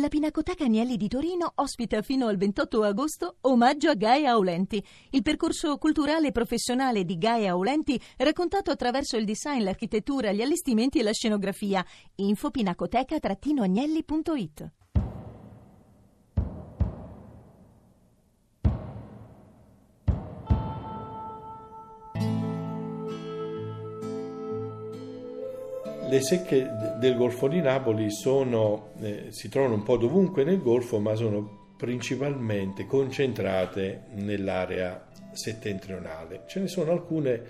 La Pinacoteca Agnelli di Torino ospita fino al 28 agosto Omaggio a Gaia Aulenti, il percorso culturale e professionale di Gaia Aulenti raccontato attraverso il design, l'architettura, gli allestimenti e la scenografia. Info pinacoteca-agnelli.it Le secche del Golfo di Napoli sono, eh, si trovano un po' dovunque nel Golfo, ma sono principalmente concentrate nell'area settentrionale. Ce ne sono alcune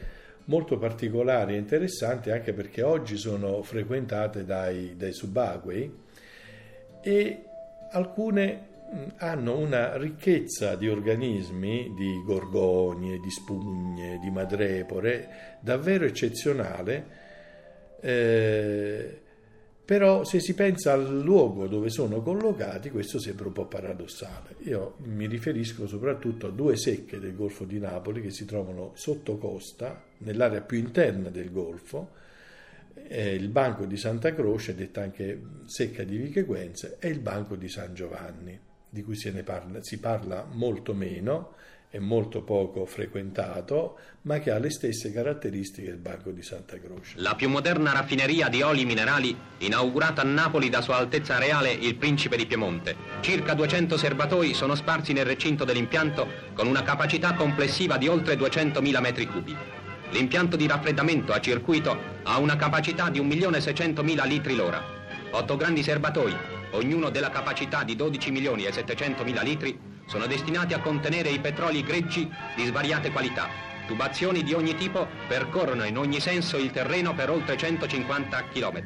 molto particolari e interessanti anche perché oggi sono frequentate dai, dai subacquei e alcune hanno una ricchezza di organismi, di gorgonie, di spugne, di madrepore davvero eccezionale eh, però se si pensa al luogo dove sono collocati questo sembra un po' paradossale. Io mi riferisco soprattutto a due secche del Golfo di Napoli che si trovano sotto costa, nell'area più interna del Golfo, eh, il Banco di Santa Croce, detta anche secca di Vichequenze, e il Banco di San Giovanni, di cui parla, si parla molto meno è molto poco frequentato, ma che ha le stesse caratteristiche del Banco di Santa Croce. La più moderna raffineria di oli minerali, inaugurata a Napoli da Sua Altezza Reale il Principe di Piemonte. Circa 200 serbatoi sono sparsi nel recinto dell'impianto con una capacità complessiva di oltre 200.000 metri cubi. L'impianto di raffreddamento a circuito ha una capacità di 1.600.000 litri l'ora. Otto grandi serbatoi, ognuno della capacità di 12 milioni e 700 mila litri, sono destinati a contenere i petroli greggi di svariate qualità. Tubazioni di ogni tipo percorrono in ogni senso il terreno per oltre 150 km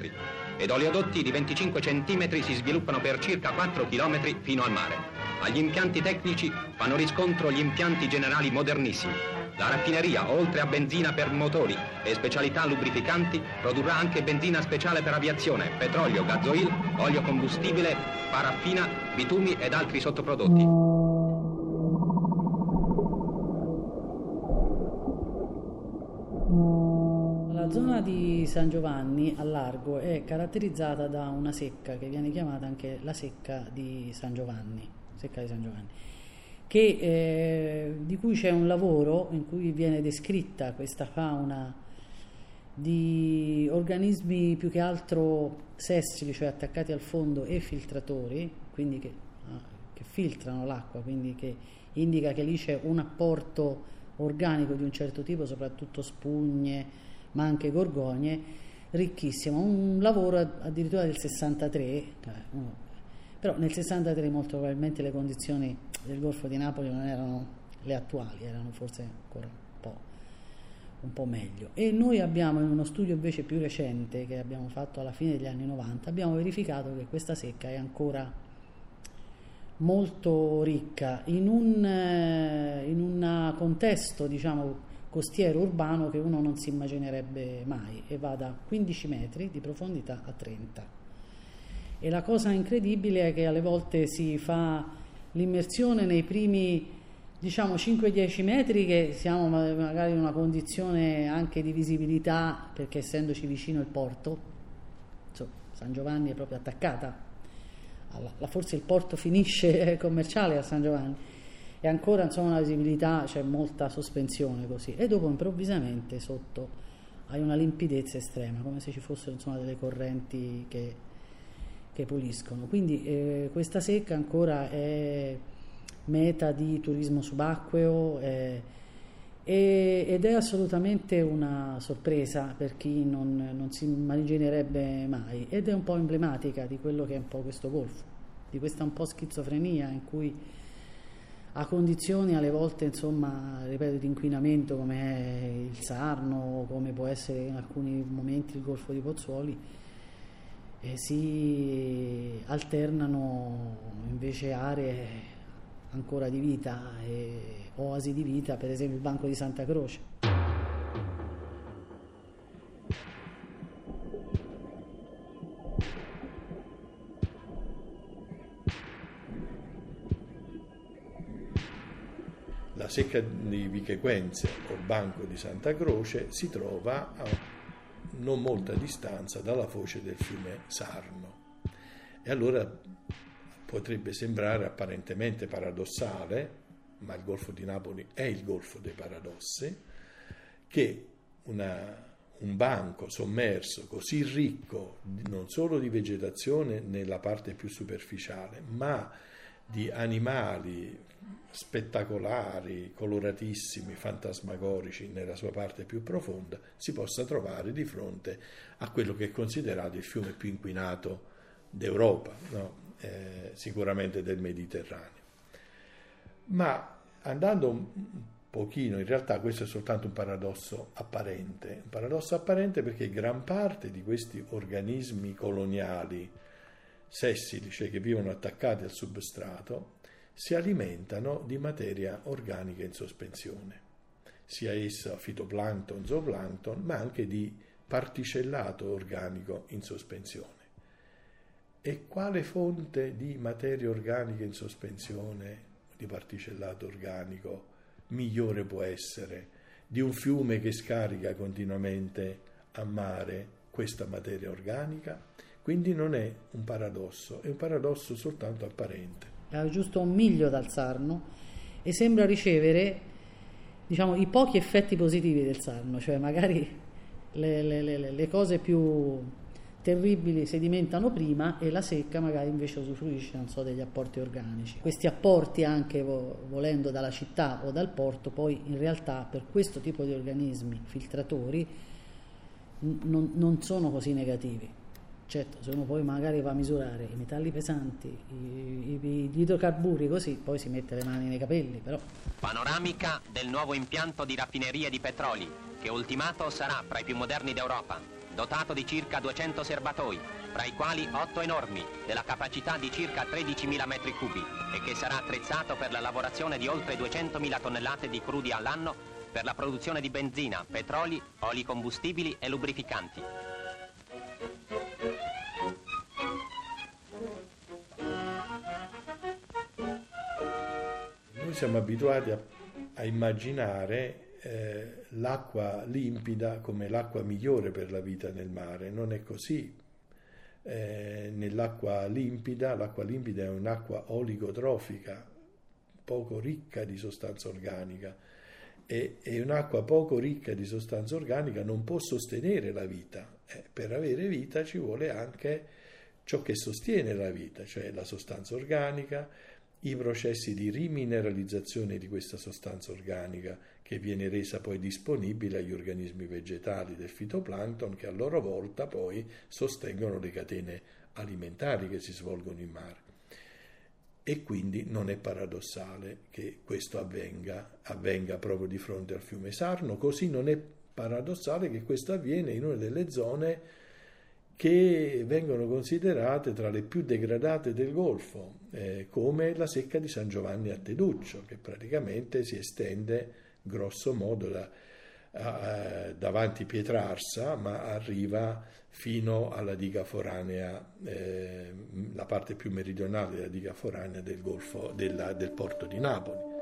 ed oleodotti di 25 cm si sviluppano per circa 4 km fino al mare. Agli impianti tecnici fanno riscontro gli impianti generali modernissimi la raffineria, oltre a benzina per motori e specialità lubrificanti, produrrà anche benzina speciale per aviazione, petrolio, gasoil, olio combustibile, paraffina, bitumi ed altri sottoprodotti. La zona di San Giovanni a largo è caratterizzata da una secca che viene chiamata anche la secca di San Giovanni, secca di San Giovanni che, eh, di cui c'è un lavoro in cui viene descritta questa fauna di organismi più che altro sessili, cioè attaccati al fondo e filtratori, quindi che, ah, che filtrano l'acqua, quindi che indica che lì c'è un apporto organico di un certo tipo, soprattutto spugne, ma anche gorgogne, ricchissimo. Un lavoro addirittura del 63, però nel 63 molto probabilmente le condizioni del Golfo di Napoli non erano le attuali, erano forse ancora un po', un po', meglio. E noi abbiamo in uno studio invece più recente che abbiamo fatto alla fine degli anni 90, abbiamo verificato che questa secca è ancora molto ricca in un, eh, in un contesto diciamo costiero urbano che uno non si immaginerebbe mai e va da 15 metri di profondità a 30 e la cosa incredibile è che alle volte si fa l'immersione nei primi diciamo 5-10 metri che siamo magari in una condizione anche di visibilità perché essendoci vicino il porto insomma, San Giovanni è proprio attaccata alla, forse il porto finisce commerciale a San Giovanni e ancora insomma una visibilità c'è molta sospensione così e dopo improvvisamente sotto hai una limpidezza estrema come se ci fossero insomma delle correnti che che puliscono. Quindi eh, questa secca ancora è meta di turismo subacqueo eh, ed è assolutamente una sorpresa per chi non, non, si immaginerebbe mai ed è un po' emblematica di quello che è un po' questo golfo, di questa un po' schizofrenia in cui a condizioni alle volte insomma ripeto di inquinamento come è il Sarno come può essere in alcuni momenti il Golfo di Pozzuoli eh, si alternano invece aree ancora di vita e oasi di vita, per esempio il Banco di Santa Croce. La secca di Vichequenze o Banco di Santa Croce si trova a non molta distanza dalla foce del fiume Sarno. E allora potrebbe sembrare apparentemente paradossale, ma il Golfo di Napoli è il Golfo dei Paradossi, che una, un banco sommerso così ricco non solo di vegetazione nella parte più superficiale, ma di animali spettacolari, coloratissimi, fantasmagorici nella sua parte più profonda, si possa trovare di fronte a quello che è considerato il fiume più inquinato d'Europa, no? eh, sicuramente del Mediterraneo. Ma andando un pochino, in realtà questo è soltanto un paradosso apparente, un paradosso apparente perché gran parte di questi organismi coloniali sessili, cioè che vivono attaccati al substrato, si alimentano di materia organica in sospensione, sia essa fitoplancton, zooplancton, ma anche di particellato organico in sospensione. E quale fonte di materia organica in sospensione, di particellato organico, migliore può essere di un fiume che scarica continuamente a mare questa materia organica? Quindi non è un paradosso, è un paradosso soltanto apparente. È giusto un miglio dal Sarno e sembra ricevere diciamo, i pochi effetti positivi del Sarno, cioè magari le, le, le, le cose più terribili sedimentano prima e la secca magari invece usufruisce so, degli apporti organici. Questi apporti anche volendo dalla città o dal porto poi in realtà per questo tipo di organismi filtratori non, non sono così negativi. Certo, se uno poi magari va a misurare i metalli pesanti, i, i, gli idrocarburi così, poi si mette le mani nei capelli, però. Panoramica del nuovo impianto di raffineria di petroli, che ultimato sarà fra i più moderni d'Europa dotato di circa 200 serbatoi, fra i quali 8 enormi, della capacità di circa 13.000 metri cubi e che sarà attrezzato per la lavorazione di oltre 200.000 tonnellate di crudi all'anno per la produzione di benzina, petroli, oli combustibili e lubrificanti. Noi siamo abituati a, a immaginare eh, l'acqua limpida come l'acqua migliore per la vita nel mare. Non è così. Eh, nell'acqua limpida, l'acqua limpida è un'acqua oligotrofica, poco ricca di sostanza organica e, e un'acqua poco ricca di sostanza organica non può sostenere la vita. Eh, per avere vita ci vuole anche ciò che sostiene la vita, cioè la sostanza organica, i processi di rimineralizzazione di questa sostanza organica che viene resa poi disponibile agli organismi vegetali del fitoplancton che a loro volta poi sostengono le catene alimentari che si svolgono in mare. E quindi non è paradossale che questo avvenga, avvenga proprio di fronte al fiume Sarno, così non è paradossale che questo avviene in una delle zone che vengono considerate tra le più degradate del Golfo, eh, come la secca di San Giovanni a Teduccio, che praticamente si estende grosso modo da, a, davanti Pietrarsa, ma arriva fino alla diga foranea, eh, la parte più meridionale della diga foranea del, Golfo, della, del porto di Napoli.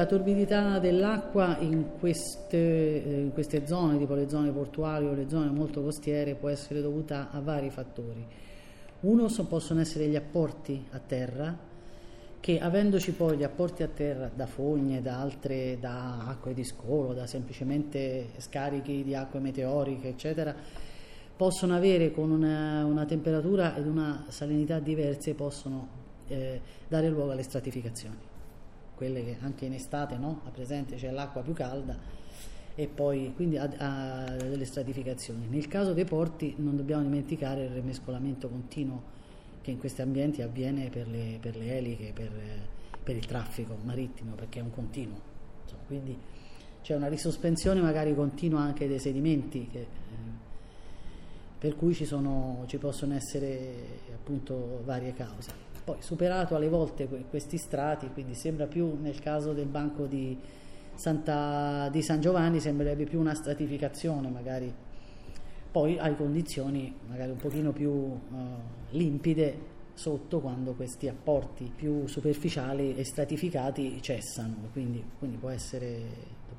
La torbidità dell'acqua in queste, eh, in queste, zone, tipo le zone portuali o le zone molto costiere, può essere dovuta a vari fattori. Uno so, possono essere gli apporti a terra, che avendoci poi gli apporti a terra da fogne, da altre, da acque di scolo, da semplicemente scarichi di acque meteoriche, eccetera, possono avere con una, una temperatura ed una salinità diverse, possono eh, dare luogo alle stratificazioni quelle che anche in estate no? a presente c'è l'acqua più calda e poi quindi ha, ha, delle stratificazioni. Nel caso dei porti non dobbiamo dimenticare il rimescolamento continuo che in questi ambienti avviene per le, per le eliche, per, per, il traffico marittimo, perché è un continuo. Insomma, quindi c'è una risospensione magari continua anche dei sedimenti che, per cui ci, sono, ci possono essere appunto varie cause. Poi superato alle volte questi strati, quindi sembra più nel caso del banco di, Santa, di San Giovanni, sembrerebbe più una stratificazione magari. Poi hai condizioni magari un pochino più uh, limpide sotto quando questi apporti più superficiali e stratificati cessano, quindi, quindi può, essere,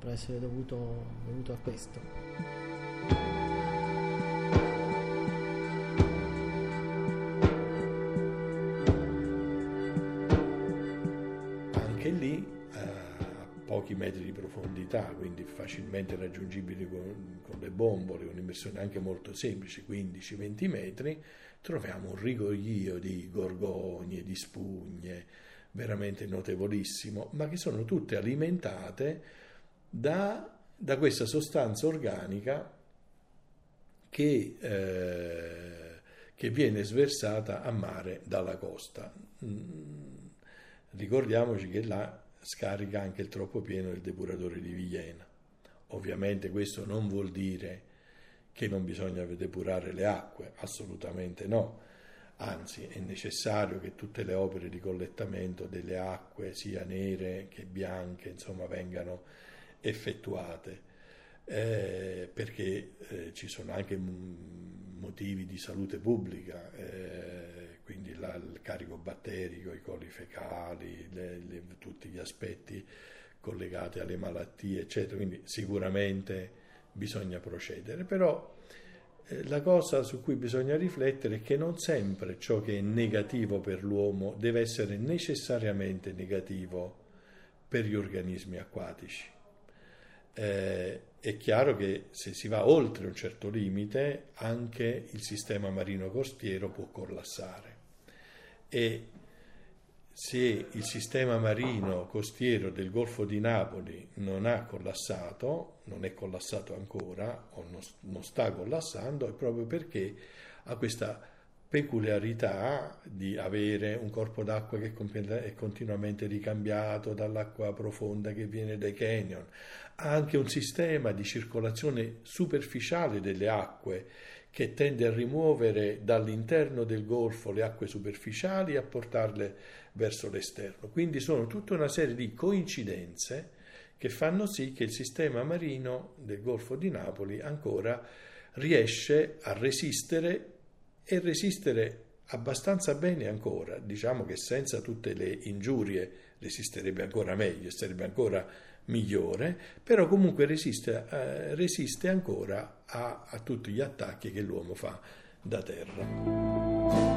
essere dovuto, dovuto a questo. Pochi metri di profondità, quindi facilmente raggiungibili con, con le bombole, con immersioni anche molto semplici, 15-20 metri, troviamo un rigoglio di gorgogne, di spugne, veramente notevolissimo, ma che sono tutte alimentate da, da questa sostanza organica che, eh, che, viene sversata a mare dalla costa. Mm, ricordiamoci che là scarica anche il troppo pieno del depuratore di Villena. Ovviamente questo non vuol dire che non bisogna depurare le acque, assolutamente no, anzi è necessario che tutte le opere di collettamento delle acque, sia nere che bianche, insomma, vengano effettuate, eh, perché eh, ci sono anche motivi di salute pubblica. Eh, quindi la, il carico batterico, i coli fecali, le, le, tutti gli aspetti collegati alle malattie, eccetera. Quindi sicuramente bisogna procedere, però eh, la cosa su cui bisogna riflettere è che non sempre ciò che è negativo per l'uomo deve essere necessariamente negativo per gli organismi acquatici. Eh, è chiaro che se si va oltre un certo limite anche il sistema marino costiero può collassare e se il sistema marino costiero del Golfo di Napoli non ha collassato, non è collassato ancora o non, sta collassando, è proprio perché ha questa peculiarità di avere un corpo d'acqua che è continuamente ricambiato dall'acqua profonda che viene dai canyon, ha anche un sistema di circolazione superficiale delle acque che tende a rimuovere dall'interno del golfo le acque superficiali e a portarle verso l'esterno. Quindi sono tutta una serie di coincidenze che fanno sì che il sistema marino del Golfo di Napoli ancora riesce a resistere e resistere abbastanza bene ancora. Diciamo che senza tutte le ingiurie resisterebbe ancora meglio, sarebbe ancora migliore, però comunque resiste, eh, resiste ancora a, a tutti gli attacchi che l'uomo fa da terra.